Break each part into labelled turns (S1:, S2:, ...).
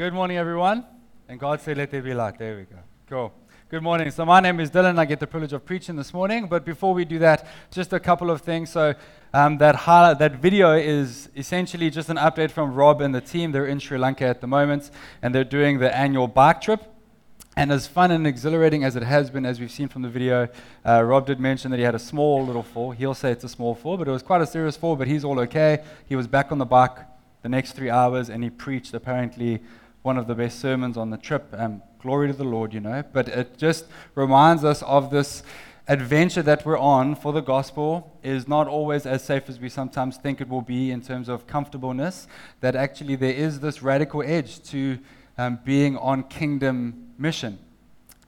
S1: Good morning, everyone. And God said, Let there be light. There we go. Cool. Good morning. So, my name is Dylan. I get the privilege of preaching this morning. But before we do that, just a couple of things. So, um, that, highlight, that video is essentially just an update from Rob and the team. They're in Sri Lanka at the moment, and they're doing the annual bike trip. And as fun and exhilarating as it has been, as we've seen from the video, uh, Rob did mention that he had a small little fall. He'll say it's a small fall, but it was quite a serious fall, but he's all okay. He was back on the bike the next three hours, and he preached apparently one of the best sermons on the trip. Um, glory to the Lord, you know. But it just reminds us of this adventure that we're on for the gospel is not always as safe as we sometimes think it will be in terms of comfortableness. That actually there is this radical edge to um, being on kingdom mission.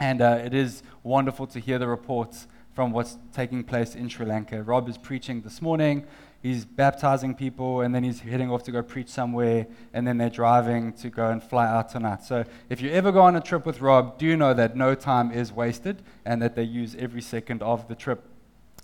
S1: And uh, it is wonderful to hear the reports from what's taking place in Sri Lanka. Rob is preaching this morning he's baptizing people, and then he's heading off to go preach somewhere, and then they're driving to go and fly out tonight. So if you ever go on a trip with Rob, do know that no time is wasted and that they use every second of the trip.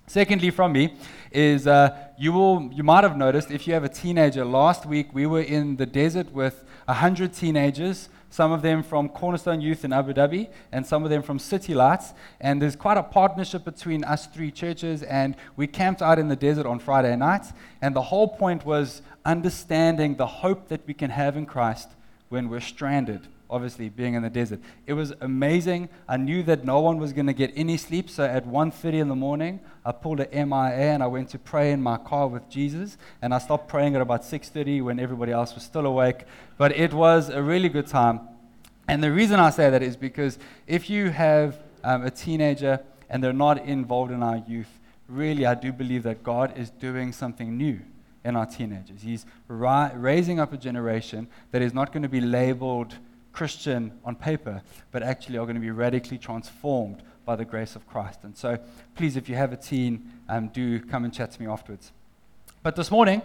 S1: Secondly, from me, is uh, you, will, you might have noticed if you have a teenager, last week we were in the desert with 100 teenagers some of them from Cornerstone Youth in Abu Dhabi, and some of them from City Lights. And there's quite a partnership between us three churches, and we camped out in the desert on Friday nights. And the whole point was understanding the hope that we can have in Christ when we're stranded obviously being in the desert. It was amazing. I knew that no one was going to get any sleep, so at 1:30 in the morning, I pulled a MIA and I went to pray in my car with Jesus, and I stopped praying at about 6:30 when everybody else was still awake. But it was a really good time. And the reason I say that is because if you have um, a teenager and they're not involved in our youth, really, I do believe that God is doing something new in our teenagers. He's ri- raising up a generation that is not going to be labeled Christian on paper, but actually are going to be radically transformed by the grace of Christ. And so, please, if you have a teen, um, do come and chat to me afterwards. But this morning,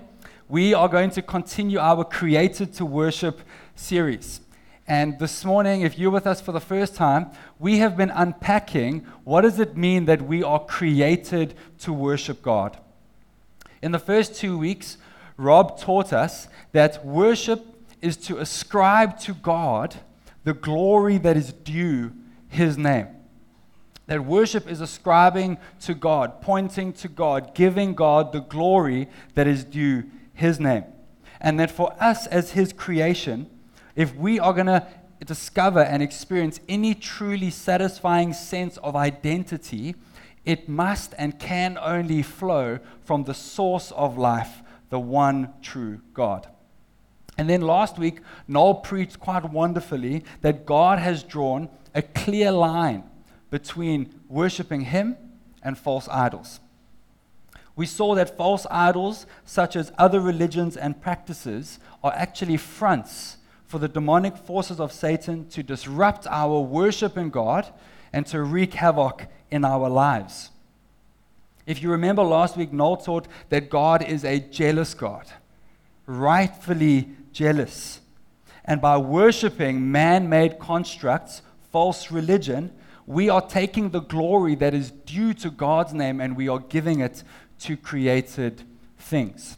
S1: we are going to continue our Created to Worship series. And this morning, if you're with us for the first time, we have been unpacking what does it mean that we are created to worship God. In the first two weeks, Rob taught us that worship is to ascribe to God the glory that is due his name. That worship is ascribing to God, pointing to God, giving God the glory that is due his name. And that for us as his creation, if we are going to discover and experience any truly satisfying sense of identity, it must and can only flow from the source of life, the one true God. And then last week, Noel preached quite wonderfully that God has drawn a clear line between worshiping Him and false idols. We saw that false idols, such as other religions and practices, are actually fronts for the demonic forces of Satan to disrupt our worship in God and to wreak havoc in our lives. If you remember last week, Noel taught that God is a jealous God, rightfully jealous. And by worshiping man made constructs, false religion, we are taking the glory that is due to God's name and we are giving it to created things.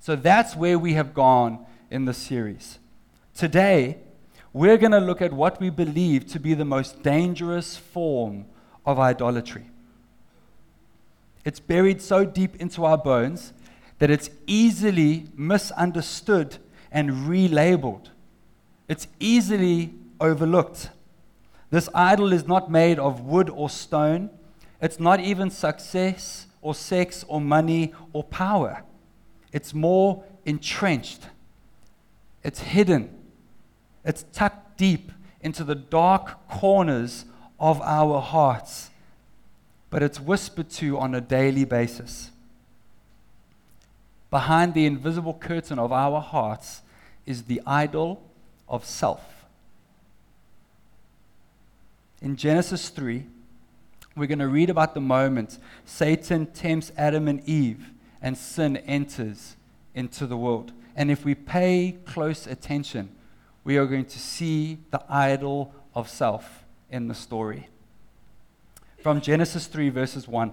S1: So that's where we have gone in the series. Today, we're going to look at what we believe to be the most dangerous form of idolatry. It's buried so deep into our bones that it's easily misunderstood and relabeled. It's easily overlooked. This idol is not made of wood or stone. It's not even success or sex or money or power. It's more entrenched. It's hidden. It's tucked deep into the dark corners of our hearts. But it's whispered to on a daily basis behind the invisible curtain of our hearts is the idol of self. In Genesis 3, we're going to read about the moment Satan tempts Adam and Eve and sin enters into the world. And if we pay close attention, we are going to see the idol of self in the story. From Genesis 3, verses 1.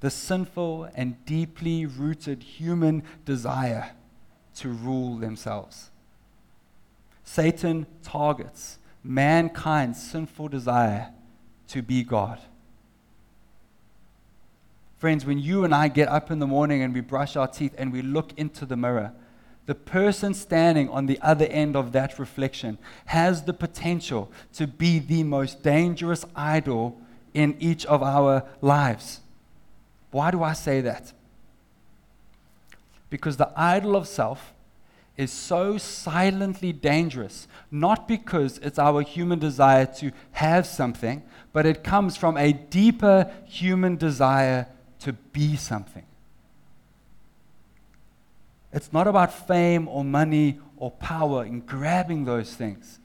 S1: the sinful and deeply rooted human desire to rule themselves. Satan targets mankind's sinful desire to be God. Friends, when you and I get up in the morning and we brush our teeth and we look into the mirror, the person standing on the other end of that reflection has the potential to be the most dangerous idol in each of our lives. Why do I say that? Because the idol of self is so silently dangerous, not because it's our human desire to have something, but it comes from a deeper human desire to be something. It's not about fame or money or power in grabbing those things,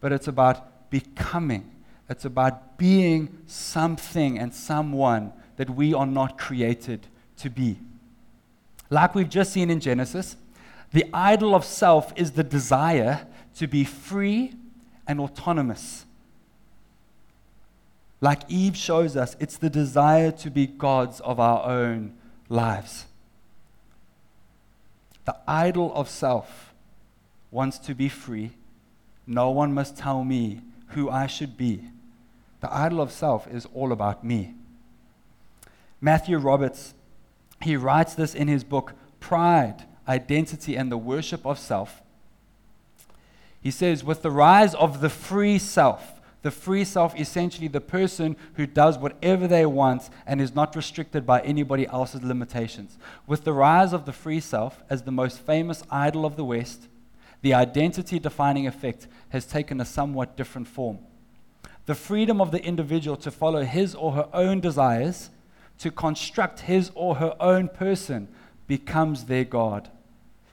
S1: but it's about becoming. It's about being something and someone that we are not created to be. Like we've just seen in Genesis, the idol of self is the desire to be free and autonomous. Like Eve shows us, it's the desire to be gods of our own lives. The idol of self wants to be free. No one must tell me who I should be. The idol of self is all about me. Matthew Roberts, he writes this in his book, Pride identity, and the worship of self. He says, with the rise of the free self, the free self, essentially the person who does whatever they want and is not restricted by anybody else's limitations. With the rise of the free self as the most famous idol of the West, the identity defining effect has taken a somewhat different form. The freedom of the individual to follow his or her own desires, to construct his or her own person, becomes their God.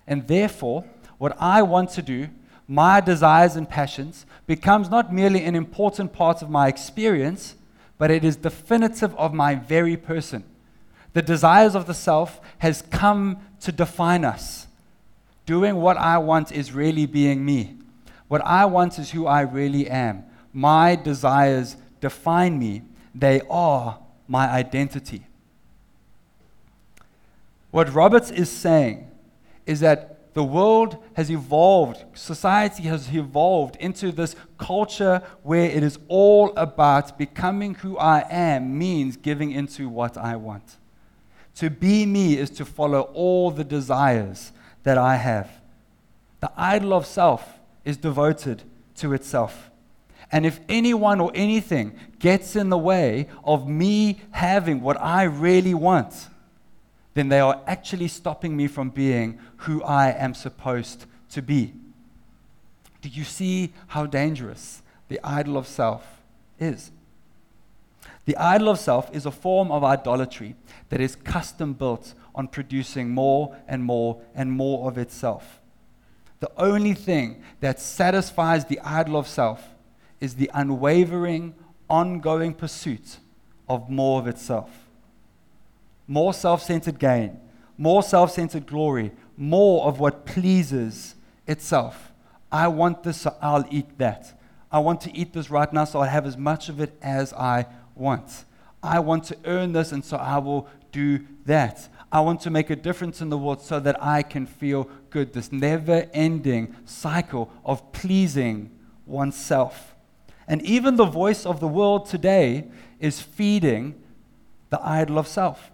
S1: And therefore, what I want to do, my desires and passions, becomes not merely an important part of my experience, but it is definitive of my very person. The desires of the self has come to define us. Doing what I want is really being me. What I want is who I really am. My desires define me, they are my identity. What Roberts is saying is that the world has evolved, society has evolved into this culture where it is all about becoming who I am, means giving into what I want. To be me is to follow all the desires that I have. The idol of self is devoted to itself. And if anyone or anything gets in the way of me having what I really want, then they are actually stopping me from being who I am supposed to be. Do you see how dangerous the idol of self is? The idol of self is a form of idolatry that is custom built on producing more and more and more of itself. The only thing that satisfies the idol of self is the unwavering, ongoing pursuit of more of itself more self centered gain, more self centered glory, more of what pleases itself. I want this, so I'll eat that. I want to eat this right now, so I'll have as much of it as I want. I want to earn this, and so I will do that. I want to make a difference in the world so that I can feel good. This never ending cycle of pleasing oneself. And even the voice of the world today is feeding the idol of self.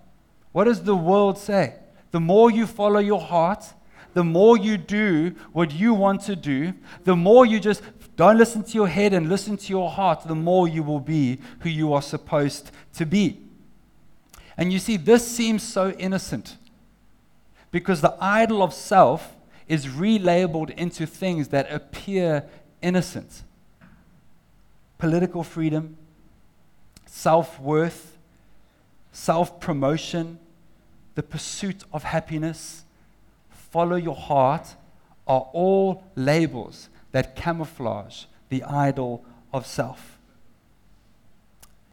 S1: What does the world say? The more you follow your heart, the more you do what you want to do, the more you just don't listen to your head and listen to your heart, the more you will be who you are supposed to be. And you see, this seems so innocent because the idol of self is relabeled into things that appear innocent political freedom, self worth, self promotion, the pursuit of happiness, follow your heart are all labels that camouflage the idol of self.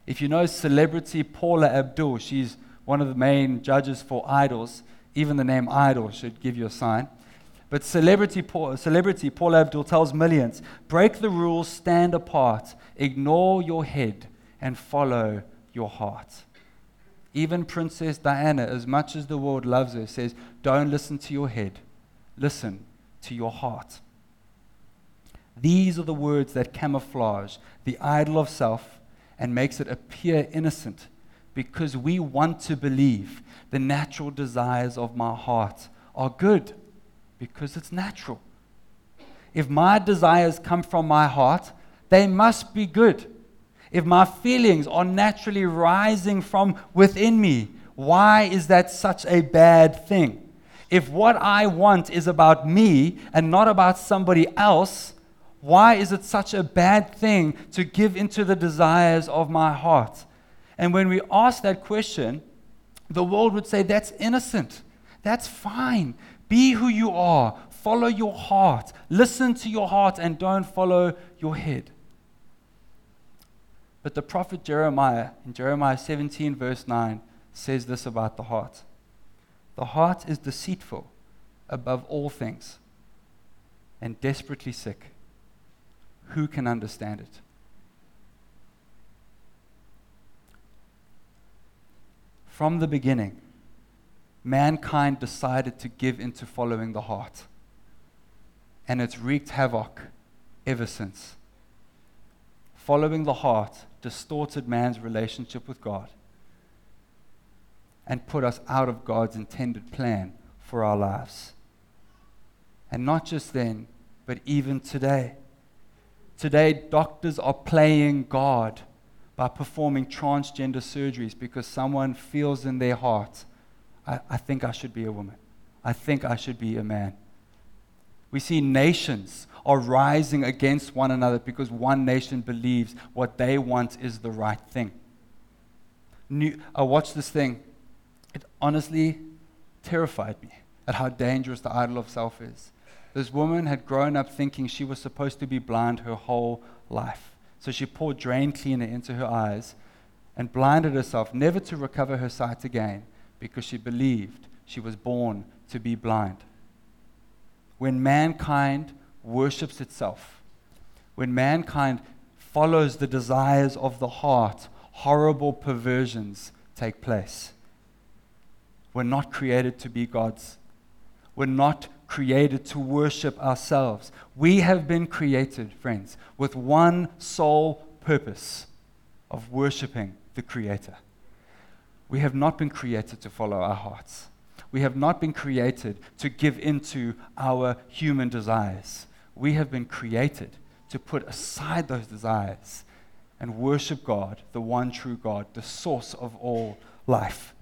S1: If you know celebrity Paula Abdul, she's one of the main judges for idols. Even the name idol should give you a sign. But celebrity Paul, celebrity Paula Abdul tells millions break the rules, stand apart, ignore your head, and follow your heart. Even Princess Diana, as much as the world loves her, says, Don't listen to your head, listen to your heart. These are the words that camouflage the idol of self and makes it appear innocent because we want to believe the natural desires of my heart are good because it's natural. If my desires come from my heart, they must be good. If my feelings are naturally rising from within me, why is that such a bad thing? If what I want is about me and not about somebody else, why is it such a bad thing to give into the desires of my heart? And when we ask that question, the world would say, That's innocent. That's fine. Be who you are. Follow your heart. Listen to your heart and don't follow your head. But the prophet Jeremiah, in Jeremiah 17, verse 9, says this about the heart The heart is deceitful above all things and desperately sick. Who can understand it? From the beginning, mankind decided to give into following the heart. And it's wreaked havoc ever since. Following the heart distorted man's relationship with God and put us out of God's intended plan for our lives. And not just then, but even today. Today, doctors are playing God by performing transgender surgeries because someone feels in their heart, I, I think I should be a woman. I think I should be a man. We see nations are rising against one another because one nation believes what they want is the right thing. New, uh, I watched this thing. It honestly terrified me at how dangerous the idol of self is. This woman had grown up thinking she was supposed to be blind her whole life. So she poured drain cleaner into her eyes and blinded herself, never to recover her sight again, because she believed she was born to be blind. When mankind worships itself, when mankind follows the desires of the heart, horrible perversions take place. We're not created to be gods. We're not created to worship ourselves. We have been created, friends, with one sole purpose of worshiping the Creator. We have not been created to follow our hearts. We have not been created to give into our human desires we have been created to put aside those desires and worship God, the one true God, the source of all life.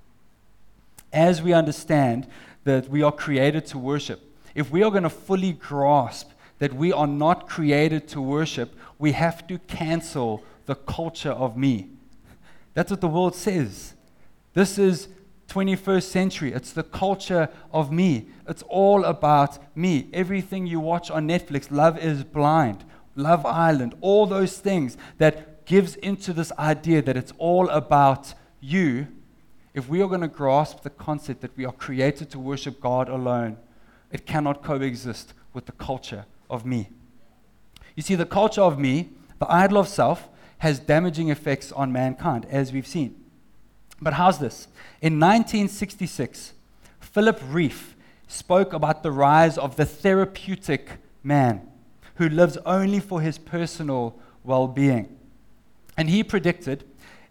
S1: As we understand that we are created to worship, if we are going to fully grasp that we are not created to worship, we have to cancel the culture of me. That's what the world says. This is 21st century. It's the culture of me. It's all about me. Everything you watch on Netflix, Love is Blind, Love Island, all those things that gives into this idea that it's all about you. If we are going to grasp the concept that we are created to worship God alone, it cannot coexist with the culture of me. You see, the culture of me, the idol of self, has damaging effects on mankind, as we've seen. But how's this? In 1966, Philip Rieff spoke about the rise of the therapeutic man who lives only for his personal well being. And he predicted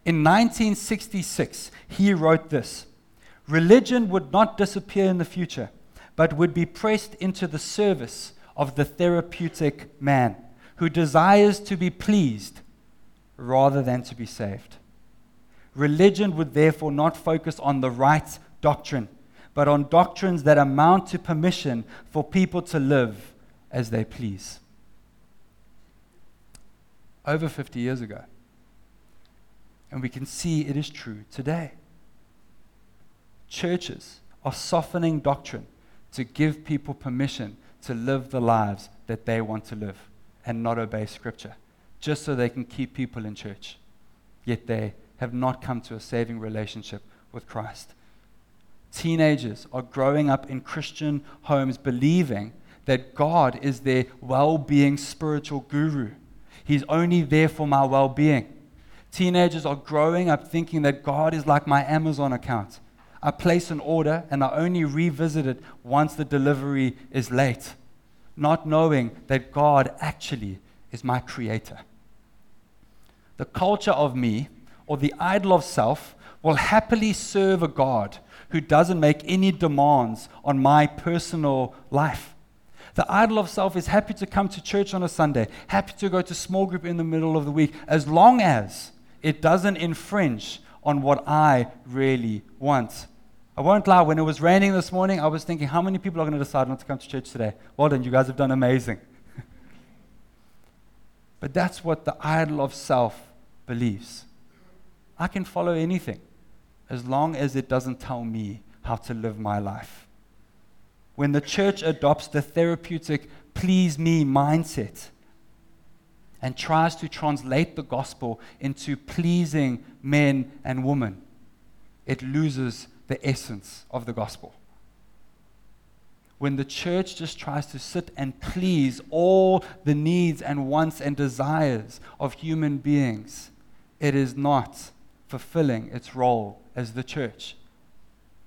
S1: in 1966, he wrote this Religion would not disappear in the future, but would be pressed into the service of the therapeutic man who desires to be pleased rather than to be saved. Religion would therefore not focus on the right doctrine, but on doctrines that amount to permission for people to live as they please. Over 50 years ago. And we can see it is true today. Churches are softening doctrine to give people permission to live the lives that they want to live and not obey Scripture, just so they can keep people in church. Yet they have not come to a saving relationship with Christ. Teenagers are growing up in Christian homes believing that God is their well being spiritual guru. He's only there for my well being. Teenagers are growing up thinking that God is like my Amazon account. I place an order and I only revisit it once the delivery is late, not knowing that God actually is my creator. The culture of me, or the idol of self, will happily serve a God who doesn't make any demands on my personal life. The idol of self is happy to come to church on a Sunday, happy to go to small group in the middle of the week, as long as it doesn't infringe on what I really want. I won't lie, when it was raining this morning, I was thinking, how many people are going to decide not to come to church today? Well done, you guys have done amazing. but that's what the idol of self believes. I can follow anything as long as it doesn't tell me how to live my life. When the church adopts the therapeutic please me mindset and tries to translate the gospel into pleasing men and women, it loses the essence of the gospel. When the church just tries to sit and please all the needs and wants and desires of human beings, it is not fulfilling its role as the church.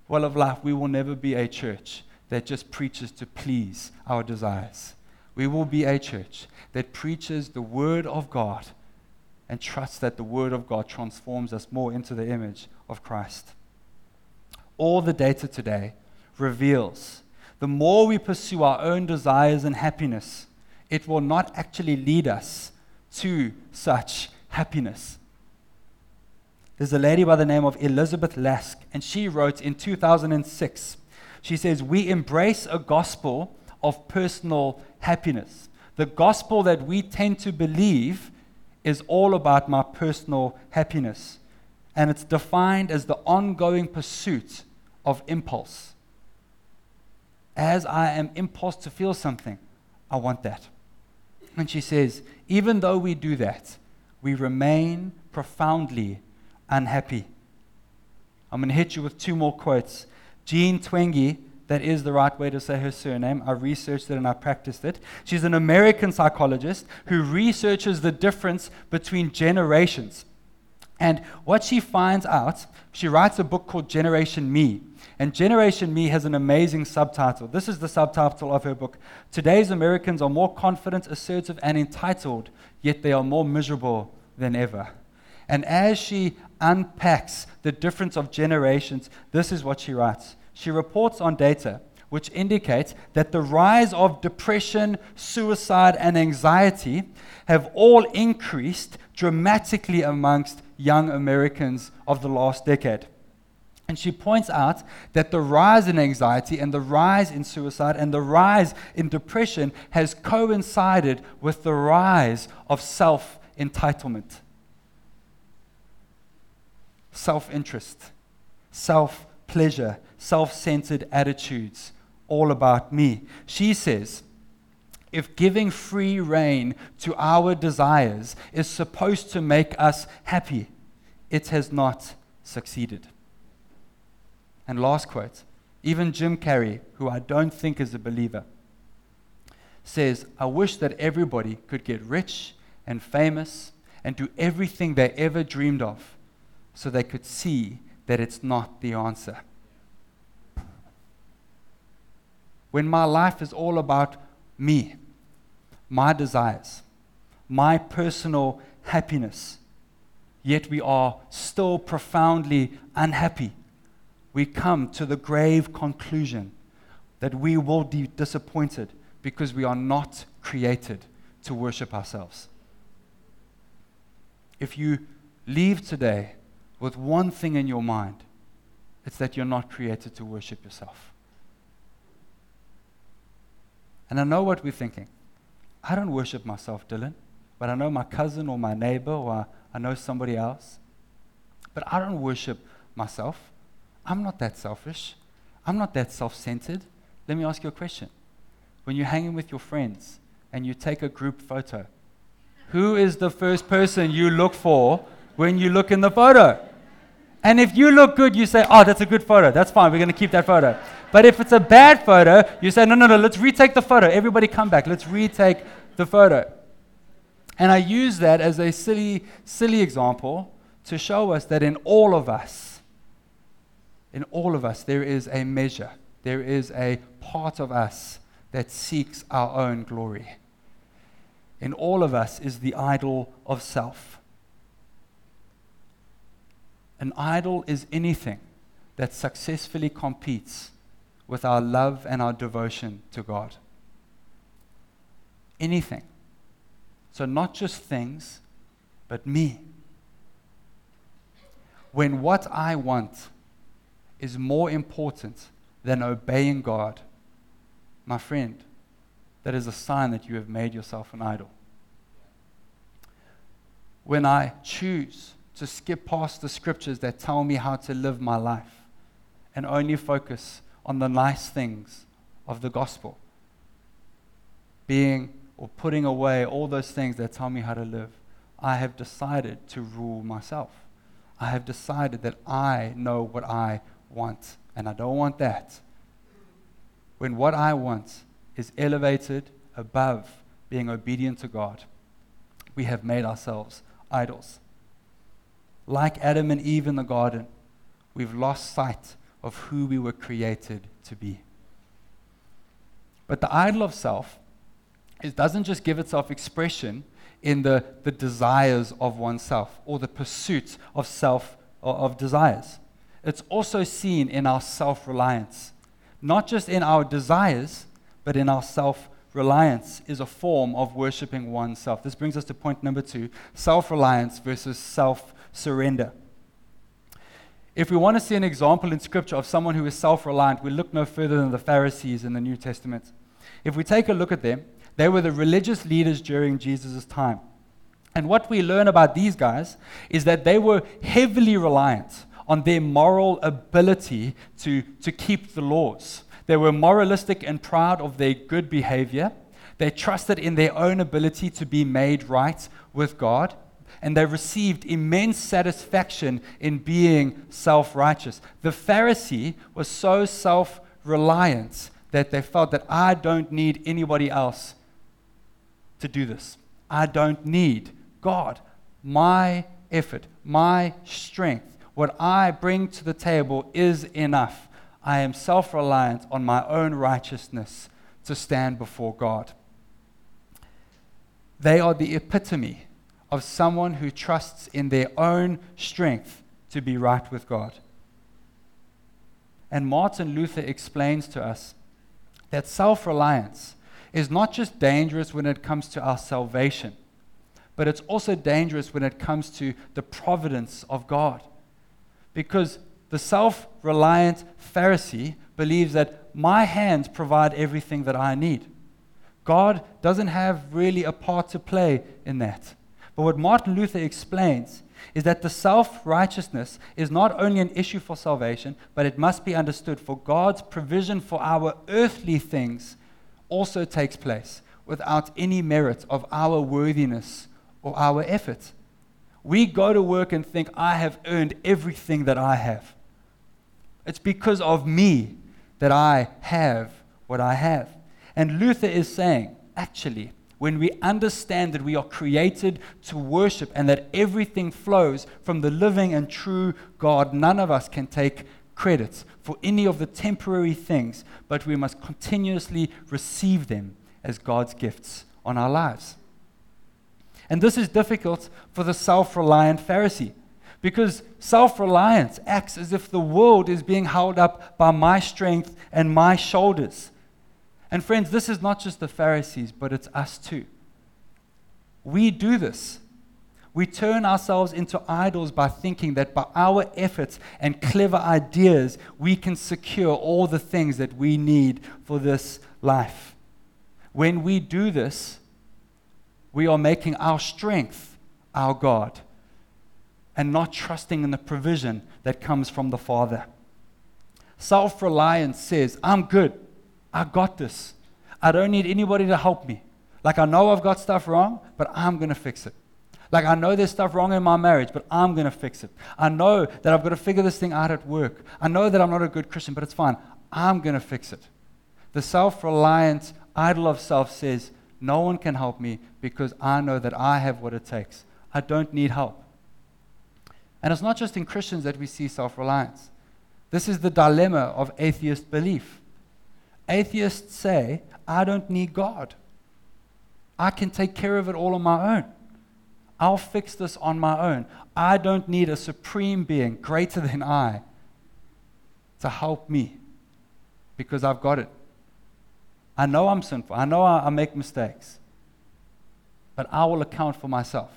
S1: Well of life, we will never be a church that just preaches to please our desires. We will be a church that preaches the Word of God and trusts that the Word of God transforms us more into the image of Christ all the data today reveals the more we pursue our own desires and happiness, it will not actually lead us to such happiness. There's a lady by the name of Elizabeth Lask, and she wrote in 2006 she says, We embrace a gospel of personal happiness. The gospel that we tend to believe is all about my personal happiness and it's defined as the ongoing pursuit of impulse. As I am impulsed to feel something, I want that. And she says, even though we do that, we remain profoundly unhappy. I'm going to hit you with two more quotes. Jean Twenge, that is the right way to say her surname. I researched it and I practiced it. She's an American psychologist who researches the difference between generations. And what she finds out, she writes a book called Generation Me. And Generation Me has an amazing subtitle. This is the subtitle of her book Today's Americans are more confident, assertive, and entitled, yet they are more miserable than ever. And as she unpacks the difference of generations, this is what she writes. She reports on data which indicates that the rise of depression, suicide, and anxiety have all increased dramatically amongst young Americans of the last decade. And she points out that the rise in anxiety and the rise in suicide and the rise in depression has coincided with the rise of self entitlement, self interest, self pleasure, self centered attitudes, all about me. She says, if giving free rein to our desires is supposed to make us happy, it has not succeeded. And last quote even Jim Carrey, who I don't think is a believer, says, I wish that everybody could get rich and famous and do everything they ever dreamed of so they could see that it's not the answer. When my life is all about me, my desires, my personal happiness, yet we are still profoundly unhappy, we come to the grave conclusion that we will be disappointed because we are not created to worship ourselves. If you leave today with one thing in your mind, it's that you're not created to worship yourself. And I know what we're thinking. I don't worship myself, Dylan, but I know my cousin or my neighbor or I know somebody else. But I don't worship myself. I'm not that selfish. I'm not that self centered. Let me ask you a question. When you're hanging with your friends and you take a group photo, who is the first person you look for when you look in the photo? And if you look good, you say, Oh, that's a good photo. That's fine. We're going to keep that photo. But if it's a bad photo, you say, No, no, no, let's retake the photo. Everybody come back. Let's retake the photo. And I use that as a silly, silly example to show us that in all of us, in all of us, there is a measure, there is a part of us that seeks our own glory. In all of us is the idol of self. An idol is anything that successfully competes with our love and our devotion to God. Anything. So, not just things, but me. When what I want is more important than obeying God, my friend, that is a sign that you have made yourself an idol. When I choose to skip past the scriptures that tell me how to live my life and only focus on the nice things of the gospel, being or putting away all those things that tell me how to live, I have decided to rule myself. I have decided that I know what I want, and I don't want that. When what I want is elevated above being obedient to God, we have made ourselves idols. Like Adam and Eve in the garden, we've lost sight of who we were created to be. But the idol of self it doesn't just give itself expression in the, the desires of oneself or the pursuit of self or of desires. It's also seen in our self reliance. Not just in our desires, but in our self reliance is a form of worshiping oneself. This brings us to point number two self reliance versus self surrender. If we want to see an example in Scripture of someone who is self reliant, we look no further than the Pharisees in the New Testament. If we take a look at them, they were the religious leaders during Jesus' time. And what we learn about these guys is that they were heavily reliant on their moral ability to, to keep the laws. They were moralistic and proud of their good behavior. They trusted in their own ability to be made right with God. And they received immense satisfaction in being self righteous. The Pharisee was so self reliant that they felt that I don't need anybody else to do this. I don't need God. My effort, my strength, what I bring to the table is enough. I am self reliant on my own righteousness to stand before God. They are the epitome of someone who trusts in their own strength to be right with God. And Martin Luther explains to us that self reliance is not just dangerous when it comes to our salvation, but it's also dangerous when it comes to the providence of God. Because the self reliant Pharisee believes that my hands provide everything that I need. God doesn't have really a part to play in that. But what Martin Luther explains is that the self righteousness is not only an issue for salvation, but it must be understood for God's provision for our earthly things also takes place without any merit of our worthiness or our effort. We go to work and think, I have earned everything that I have. It's because of me that I have what I have. And Luther is saying, actually, when we understand that we are created to worship and that everything flows from the living and true God, none of us can take credit for any of the temporary things, but we must continuously receive them as God's gifts on our lives. And this is difficult for the self reliant Pharisee because self reliance acts as if the world is being held up by my strength and my shoulders. And friends, this is not just the Pharisees, but it's us too. We do this. We turn ourselves into idols by thinking that by our efforts and clever ideas, we can secure all the things that we need for this life. When we do this, we are making our strength our God and not trusting in the provision that comes from the Father. Self reliance says, I'm good. I got this. I don't need anybody to help me. Like, I know I've got stuff wrong, but I'm going to fix it. Like, I know there's stuff wrong in my marriage, but I'm going to fix it. I know that I've got to figure this thing out at work. I know that I'm not a good Christian, but it's fine. I'm going to fix it. The self reliant idol of self says, No one can help me because I know that I have what it takes. I don't need help. And it's not just in Christians that we see self reliance. This is the dilemma of atheist belief. Atheists say, I don't need God. I can take care of it all on my own. I'll fix this on my own. I don't need a supreme being greater than I to help me because I've got it. I know I'm sinful. I know I, I make mistakes. But I will account for myself.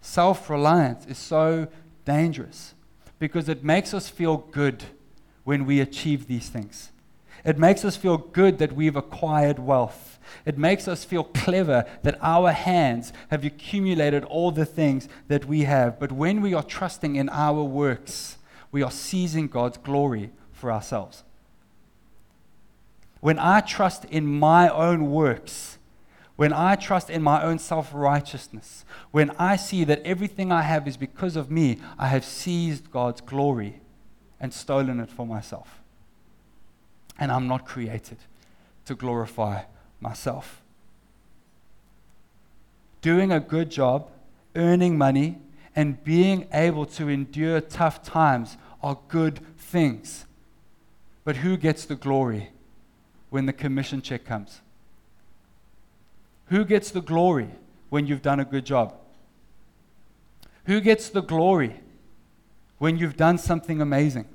S1: Self reliance is so dangerous because it makes us feel good when we achieve these things. It makes us feel good that we've acquired wealth. It makes us feel clever that our hands have accumulated all the things that we have. But when we are trusting in our works, we are seizing God's glory for ourselves. When I trust in my own works, when I trust in my own self righteousness, when I see that everything I have is because of me, I have seized God's glory and stolen it for myself. And I'm not created to glorify myself. Doing a good job, earning money, and being able to endure tough times are good things. But who gets the glory when the commission check comes? Who gets the glory when you've done a good job? Who gets the glory when you've done something amazing?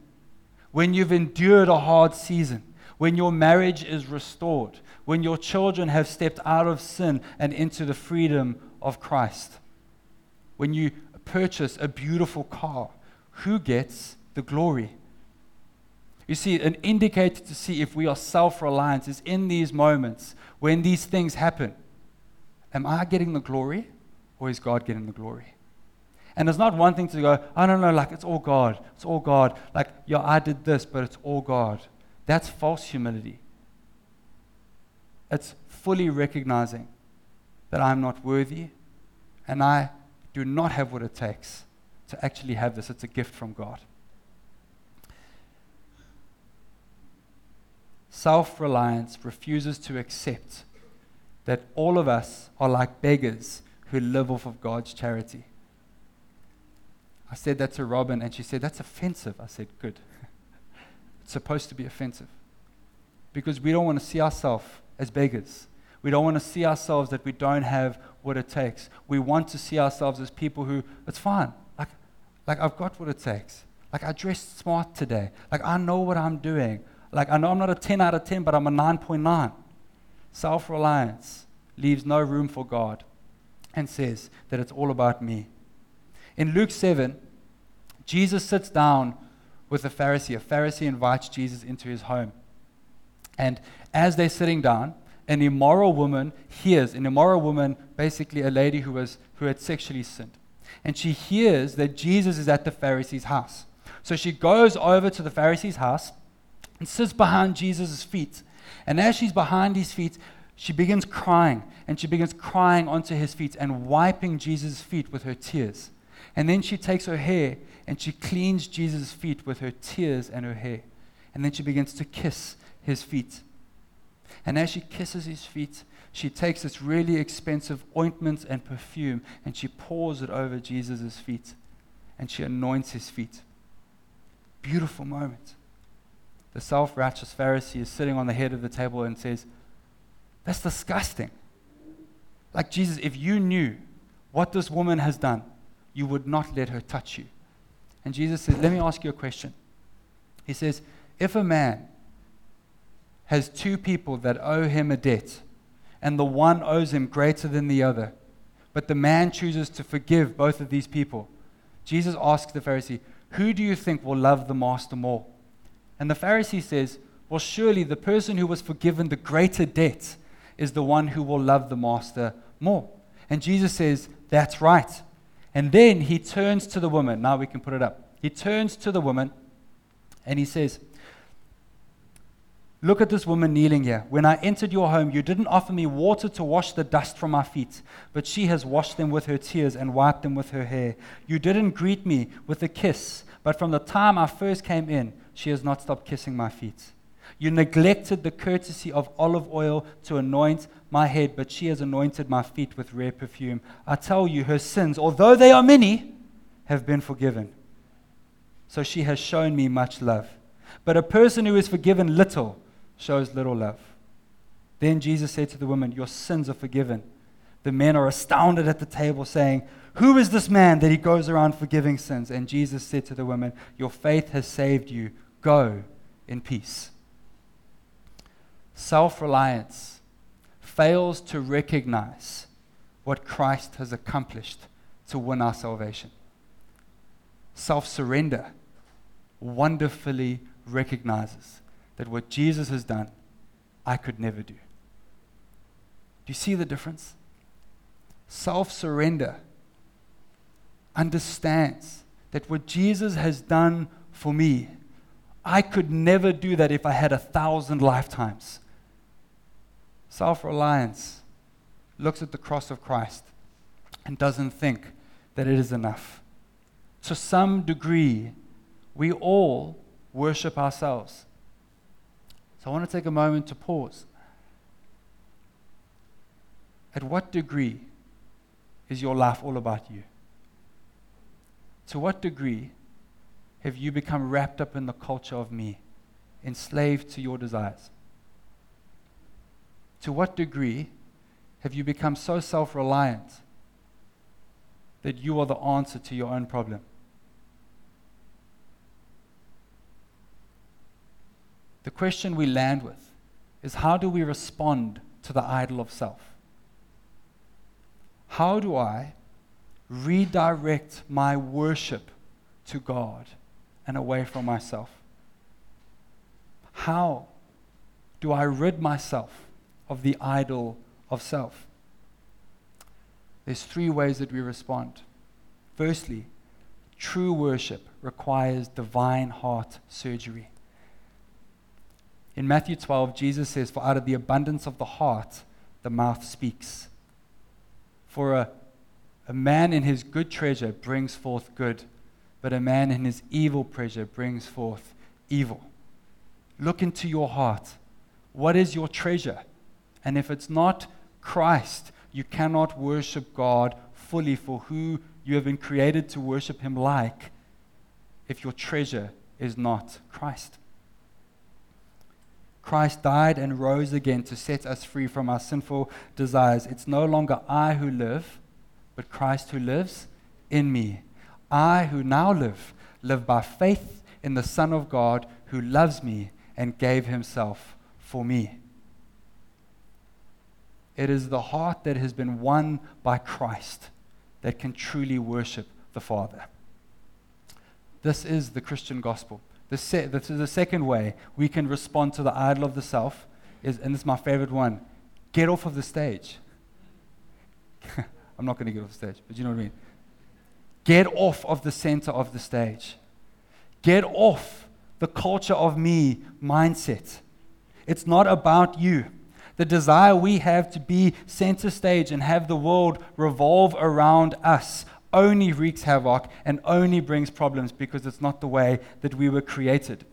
S1: When you've endured a hard season? When your marriage is restored? When your children have stepped out of sin and into the freedom of Christ? When you purchase a beautiful car? Who gets the glory? You see, an indicator to see if we are self reliant is in these moments when these things happen. Am I getting the glory or is God getting the glory? And it's not one thing to go, I don't know, like it's all God. It's all God. Like, yeah, I did this, but it's all God. That's false humility. It's fully recognizing that I'm not worthy and I do not have what it takes to actually have this. It's a gift from God. Self reliance refuses to accept that all of us are like beggars who live off of God's charity. I said that to Robin, and she said, That's offensive. I said, Good. Supposed to be offensive because we don't want to see ourselves as beggars. We don't want to see ourselves that we don't have what it takes. We want to see ourselves as people who, it's fine. Like, like I've got what it takes. Like, I dressed smart today. Like, I know what I'm doing. Like, I know I'm not a 10 out of 10, but I'm a 9.9. Self reliance leaves no room for God and says that it's all about me. In Luke 7, Jesus sits down with a Pharisee. A Pharisee invites Jesus into his home. And as they're sitting down, an immoral woman hears, an immoral woman, basically a lady who, was, who had sexually sinned. And she hears that Jesus is at the Pharisee's house. So she goes over to the Pharisee's house and sits behind Jesus' feet and as she's behind his feet, she begins crying, and she begins crying onto his feet and wiping Jesus' feet with her tears. And then she takes her hair and she cleans Jesus' feet with her tears and her hair. And then she begins to kiss his feet. And as she kisses his feet, she takes this really expensive ointment and perfume and she pours it over Jesus' feet and she anoints his feet. Beautiful moment the self righteous Pharisee is sitting on the head of the table and says, That's disgusting. Like, Jesus, if you knew what this woman has done, you would not let her touch you. And Jesus says, Let me ask you a question. He says, If a man has two people that owe him a debt, and the one owes him greater than the other, but the man chooses to forgive both of these people, Jesus asks the Pharisee, Who do you think will love the master more? And the Pharisee says, Well, surely the person who was forgiven the greater debt is the one who will love the master more. And Jesus says, That's right. And then he turns to the woman. Now we can put it up. He turns to the woman and he says, Look at this woman kneeling here. When I entered your home, you didn't offer me water to wash the dust from my feet, but she has washed them with her tears and wiped them with her hair. You didn't greet me with a kiss, but from the time I first came in, she has not stopped kissing my feet. You neglected the courtesy of olive oil to anoint my head, but she has anointed my feet with rare perfume. I tell you, her sins, although they are many, have been forgiven. So she has shown me much love. But a person who is forgiven little, shows little love. Then Jesus said to the woman, Your sins are forgiven. The men are astounded at the table, saying, Who is this man that he goes around forgiving sins? And Jesus said to the woman, Your faith has saved you. Go in peace. Self reliance fails to recognize what Christ has accomplished to win our salvation. Self surrender wonderfully recognizes that what Jesus has done, I could never do. Do you see the difference? Self surrender understands that what Jesus has done for me, I could never do that if I had a thousand lifetimes. Self reliance looks at the cross of Christ and doesn't think that it is enough. To some degree, we all worship ourselves. So I want to take a moment to pause. At what degree is your life all about you? To what degree have you become wrapped up in the culture of me, enslaved to your desires? To what degree have you become so self reliant that you are the answer to your own problem? the question we land with is how do we respond to the idol of self? How do I redirect my worship to God and away from myself? How do I rid myself of the idol of self? There's three ways that we respond. Firstly, true worship requires divine heart surgery. In Matthew 12, Jesus says, For out of the abundance of the heart, the mouth speaks. For a, a man in his good treasure brings forth good, but a man in his evil treasure brings forth evil. Look into your heart. What is your treasure? And if it's not Christ, you cannot worship God fully for who you have been created to worship Him like if your treasure is not Christ. Christ died and rose again to set us free from our sinful desires. It's no longer I who live, but Christ who lives in me. I who now live, live by faith in the Son of God who loves me and gave himself for me. It is the heart that has been won by Christ that can truly worship the Father. This is the Christian gospel. The, se- this is the second way we can respond to the idol of the self, is, and this is my favorite one get off of the stage. I'm not going to get off the stage, but you know what I mean. Get off of the center of the stage. Get off the culture of me mindset. It's not about you. The desire we have to be center stage and have the world revolve around us only wreaks havoc and only brings problems because it's not the way that we were created.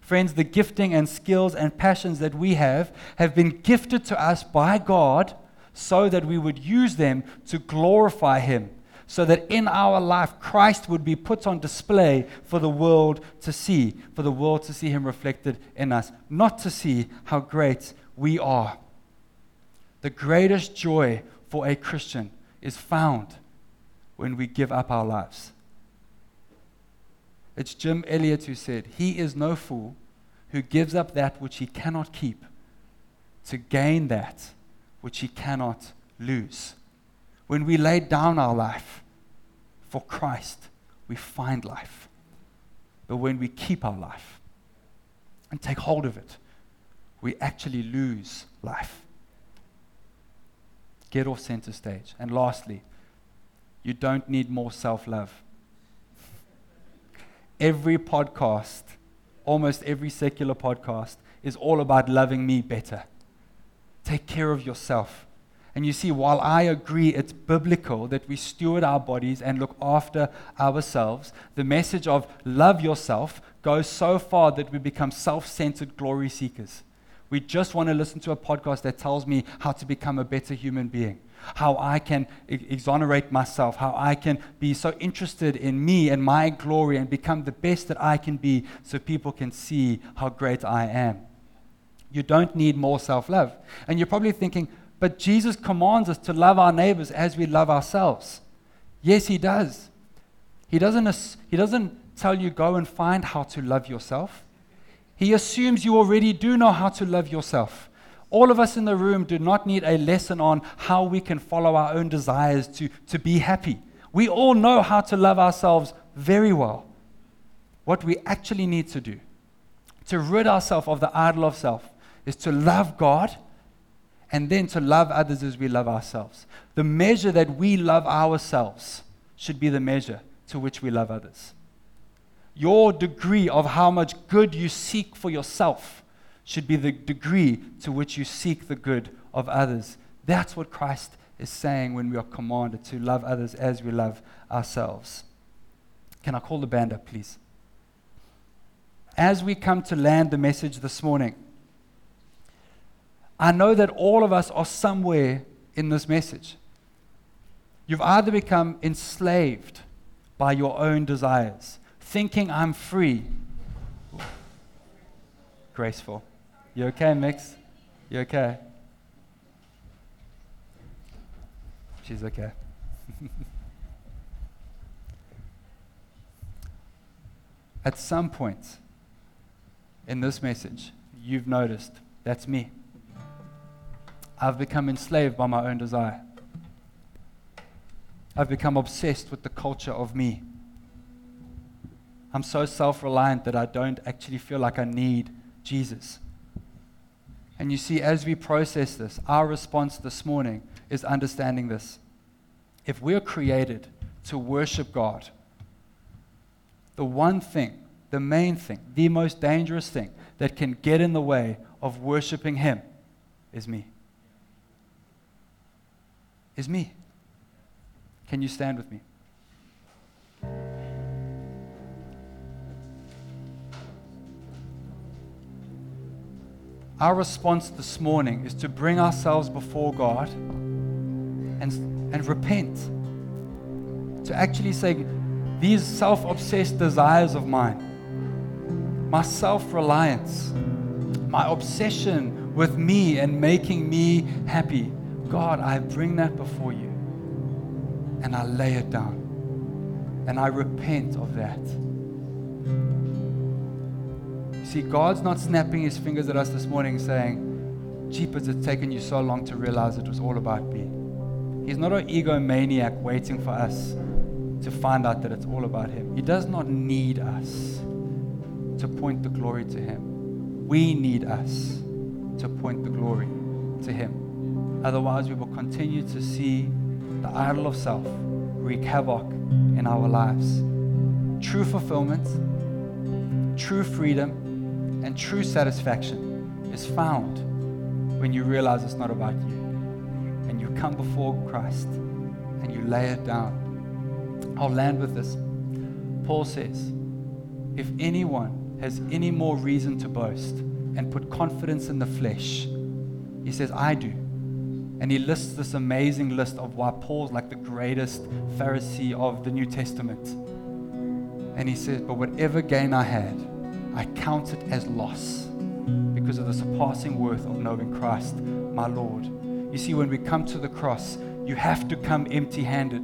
S1: Friends, the gifting and skills and passions that we have have been gifted to us by God so that we would use them to glorify Him, so that in our life Christ would be put on display for the world to see, for the world to see Him reflected in us, not to see how great we are. The greatest joy for a Christian is found when we give up our lives. It's Jim Elliot who said, He is no fool who gives up that which he cannot keep to gain that which he cannot lose. When we lay down our life for Christ, we find life. But when we keep our life and take hold of it, we actually lose life. Get off center stage. And lastly, you don't need more self love. Every podcast, almost every secular podcast, is all about loving me better. Take care of yourself. And you see, while I agree it's biblical that we steward our bodies and look after ourselves, the message of love yourself goes so far that we become self centered glory seekers. We just want to listen to a podcast that tells me how to become a better human being, how I can exonerate myself, how I can be so interested in me and my glory and become the best that I can be so people can see how great I am. You don't need more self love. And you're probably thinking, but Jesus commands us to love our neighbors as we love ourselves. Yes, He does. He doesn't, he doesn't tell you go and find how to love yourself. He assumes you already do know how to love yourself. All of us in the room do not need a lesson on how we can follow our own desires to, to be happy. We all know how to love ourselves very well. What we actually need to do to rid ourselves of the idol of self is to love God and then to love others as we love ourselves. The measure that we love ourselves should be the measure to which we love others. Your degree of how much good you seek for yourself should be the degree to which you seek the good of others. That's what Christ is saying when we are commanded to love others as we love ourselves. Can I call the band up, please? As we come to land the message this morning, I know that all of us are somewhere in this message. You've either become enslaved by your own desires, thinking I'm free. Graceful. You okay, Mix? You okay? She's okay. At some point in this message, you've noticed that's me. I've become enslaved by my own desire. I've become obsessed with the culture of me. I'm so self reliant that I don't actually feel like I need Jesus. And you see, as we process this, our response this morning is understanding this. If we're created to worship God, the one thing, the main thing, the most dangerous thing that can get in the way of worshiping Him is me is me. Can you stand with me? Our response this morning is to bring ourselves before God and, and repent. To actually say, these self obsessed desires of mine, my self reliance, my obsession with me and making me happy, God, I bring that before you and I lay it down and I repent of that. See, God's not snapping his fingers at us this morning saying, Jeepers, it's taken you so long to realize it was all about me. He's not an egomaniac waiting for us to find out that it's all about him. He does not need us to point the glory to him. We need us to point the glory to him. Otherwise, we will continue to see the idol of self wreak havoc in our lives. True fulfillment, true freedom, and true satisfaction is found when you realize it's not about you and you come before Christ and you lay it down. I'll land with this. Paul says, if anyone has any more reason to boast and put confidence in the flesh, he says, I do. And he lists this amazing list of why Paul's like the greatest Pharisee of the New Testament. And he says, But whatever gain I had, I count it as loss because of the surpassing worth of knowing Christ, my Lord. You see, when we come to the cross, you have to come empty handed.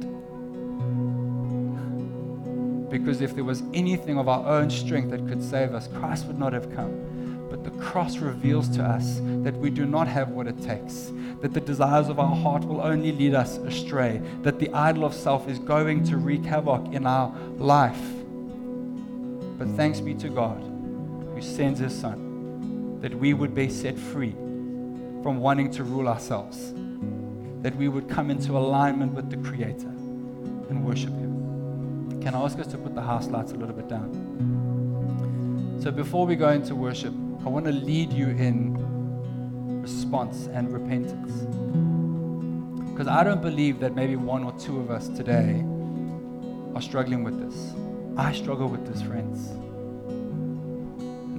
S1: Because if there was anything of our own strength that could save us, Christ would not have come. But the cross reveals to us that we do not have what it takes, that the desires of our heart will only lead us astray, that the idol of self is going to wreak havoc in our life. But thanks be to God who sends his Son, that we would be set free from wanting to rule ourselves, that we would come into alignment with the Creator and worship Him. Can I ask us to put the house lights a little bit down? So before we go into worship, I want to lead you in response and repentance. Because I don't believe that maybe one or two of us today are struggling with this. I struggle with this, friends.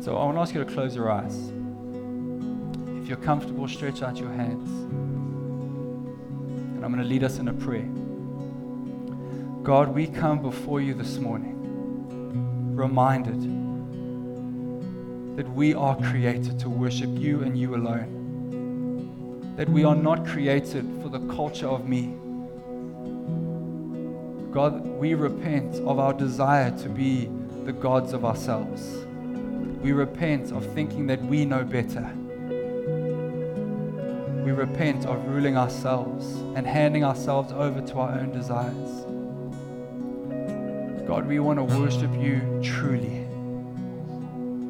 S1: So I want to ask you to close your eyes. If you're comfortable, stretch out your hands. And I'm going to lead us in a prayer. God, we come before you this morning reminded that we are created to worship you and you alone. That we are not created for the culture of me. God, we repent of our desire to be the gods of ourselves. We repent of thinking that we know better. We repent of ruling ourselves and handing ourselves over to our own desires. God, we want to worship you truly.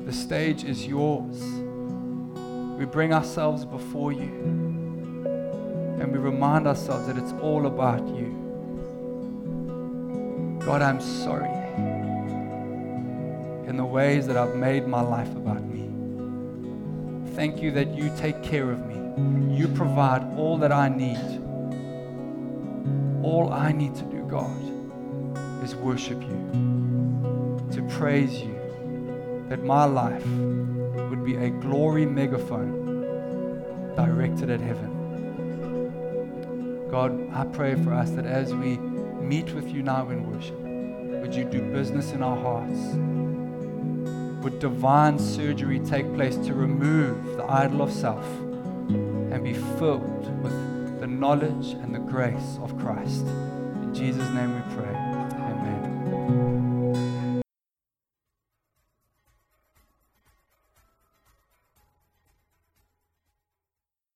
S1: The stage is yours. We bring ourselves before you and we remind ourselves that it's all about you. God, I'm sorry the ways that I've made my life about me. Thank you that you take care of me. You provide all that I need. All I need to do, God, is worship you, to praise you, that my life would be a glory megaphone directed at heaven. God, I pray for us that as we meet with you now in worship, would you do business in our hearts? Would divine surgery take place to remove the idol of self and be filled with the knowledge and the grace of Christ? In Jesus' name we pray.